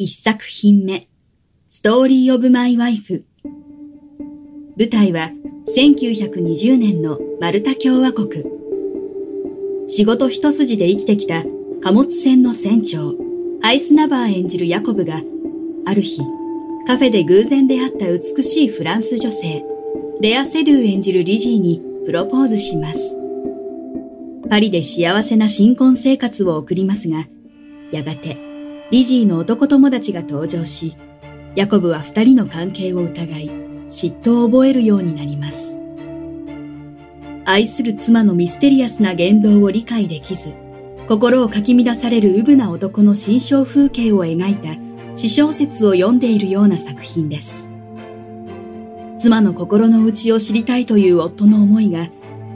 一作品目。ストーリーオブマイワイフ舞台は1920年のマルタ共和国。仕事一筋で生きてきた貨物船の船長アイスナバー演じるヤコブがある日カフェで偶然出会った美しいフランス女性レア・セドゥ演じるリジーにプロポーズします。パリで幸せな新婚生活を送りますがやがてリジーの男友達が登場し、ヤコブは二人の関係を疑い、嫉妬を覚えるようになります。愛する妻のミステリアスな言動を理解できず、心をかき乱されるうぶな男の心象風景を描いた詩小説を読んでいるような作品です。妻の心の内を知りたいという夫の思いが、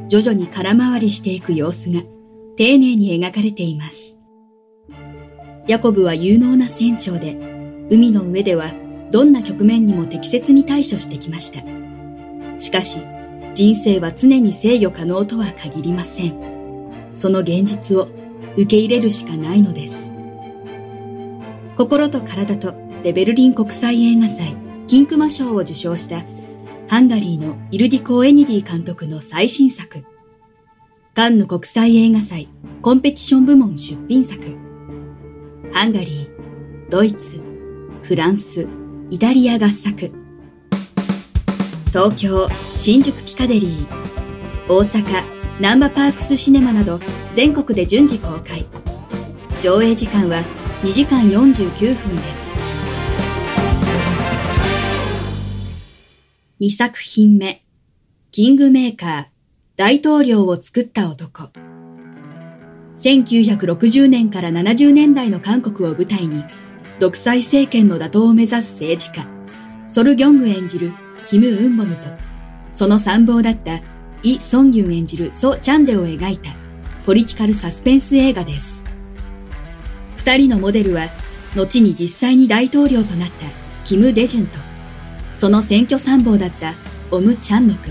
徐々に空回りしていく様子が丁寧に描かれています。ヤコブは有能な船長で、海の上ではどんな局面にも適切に対処してきました。しかし、人生は常に制御可能とは限りません。その現実を受け入れるしかないのです。心と体とデベルリン国際映画祭金熊賞を受賞したハンガリーのイルディコ・エニディ監督の最新作。カンヌ国際映画祭コンペティション部門出品作。ハンガリー、ドイツ、フランス、イタリア合作。東京、新宿ピカデリー、大阪、ナンバパークスシネマなど全国で順次公開。上映時間は2時間49分です。2作品目、キングメーカー、大統領を作った男。1960年から70年代の韓国を舞台に、独裁政権の打倒を目指す政治家、ソル・ギョング演じるキム・ウンボムと、その参謀だったイ・ソンギュン演じるソ・チャンデを描いたポリティカルサスペンス映画です。二人のモデルは、後に実際に大統領となったキム・デジュンと、その選挙参謀だったオム・チャンノク。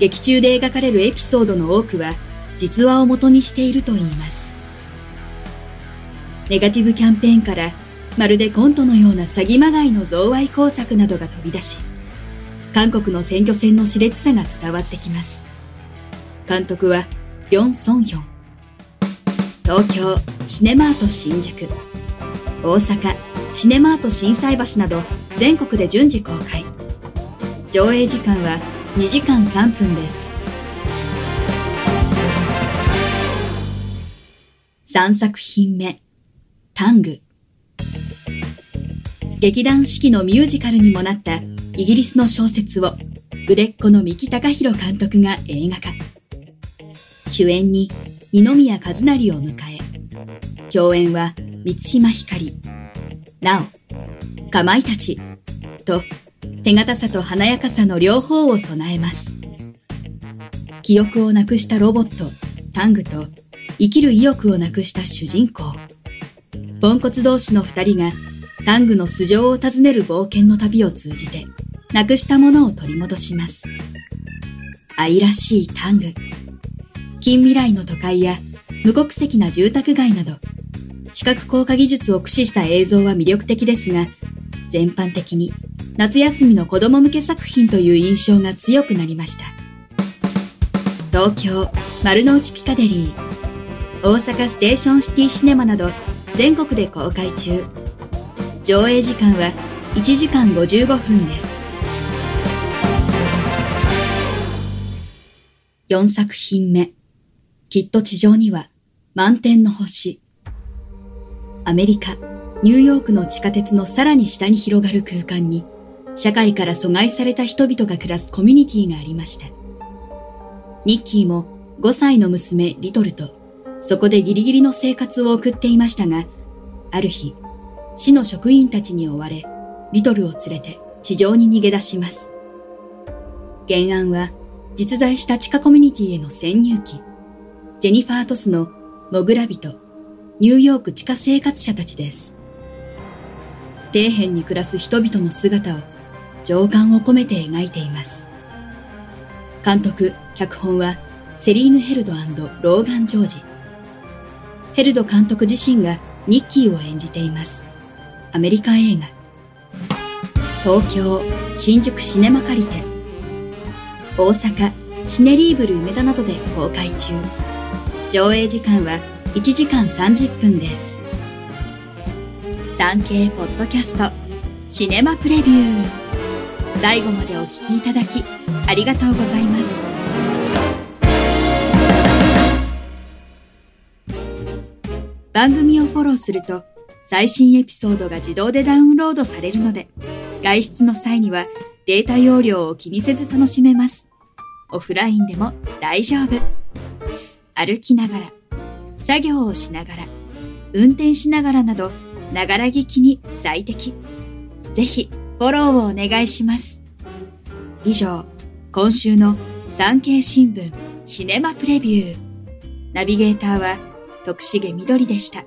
劇中で描かれるエピソードの多くは、実話を元にしているといいます。ネガティブキャンペーンからまるでコントのような詐欺まがいの贈賄工作などが飛び出し、韓国の選挙戦の熾烈さが伝わってきます。監督は、ヨン・ソンヒョン。東京、シネマート新宿。大阪、シネマート心斎橋など全国で順次公開。上映時間は2時間3分です。3作品目、タング。劇団四季のミュージカルにもなったイギリスの小説を、売れっ子の三木隆弘監督が映画化。主演に二宮和也を迎え、共演は三島ひかり、なお、かまいたち、と、手堅さと華やかさの両方を備えます。記憶をなくしたロボット、タングと、生きる意欲をなくした主人公。ポンコツ同士の二人が、タングの素性を訪ねる冒険の旅を通じて、なくしたものを取り戻します。愛らしいタング。近未来の都会や無国籍な住宅街など、視覚効果技術を駆使した映像は魅力的ですが、全般的に夏休みの子供向け作品という印象が強くなりました。東京、丸の内ピカデリー、大阪ステーションシティシネマなど全国で公開中。上映時間は1時間55分です。4作品目。きっと地上には満天の星。アメリカ、ニューヨークの地下鉄のさらに下に広がる空間に、社会から阻害された人々が暮らすコミュニティがありました。ニッキーも5歳の娘リトルとそこでギリギリの生活を送っていましたが、ある日、市の職員たちに追われ、リトルを連れて地上に逃げ出します。原案は実在した地下コミュニティへの潜入記、ジェニファー・トスのモグラ人、ニューヨーク地下生活者たちです。底辺に暮らす人々の姿を情感を込めて描いています。監督、脚本はセリーヌ・ヘルドローガン・ジョージ。ヘルド監督自身がニッキーを演じています。アメリカ映画。東京、新宿シネマ借りて。大阪、シネリーブル梅田などで公開中。上映時間は1時間30分です。産経ポッドキャストシネマプレビュー最後までお聞きいただきありがとうございます番組をフォローすると最新エピソードが自動でダウンロードされるので外出の際にはデータ容量を気にせず楽しめますオフラインでも大丈夫歩きながら作業をしながら運転しながらなどながら聞きに最適。ぜひ、フォローをお願いします。以上、今週の産経新聞シネマプレビュー。ナビゲーターは徳重みどりでした。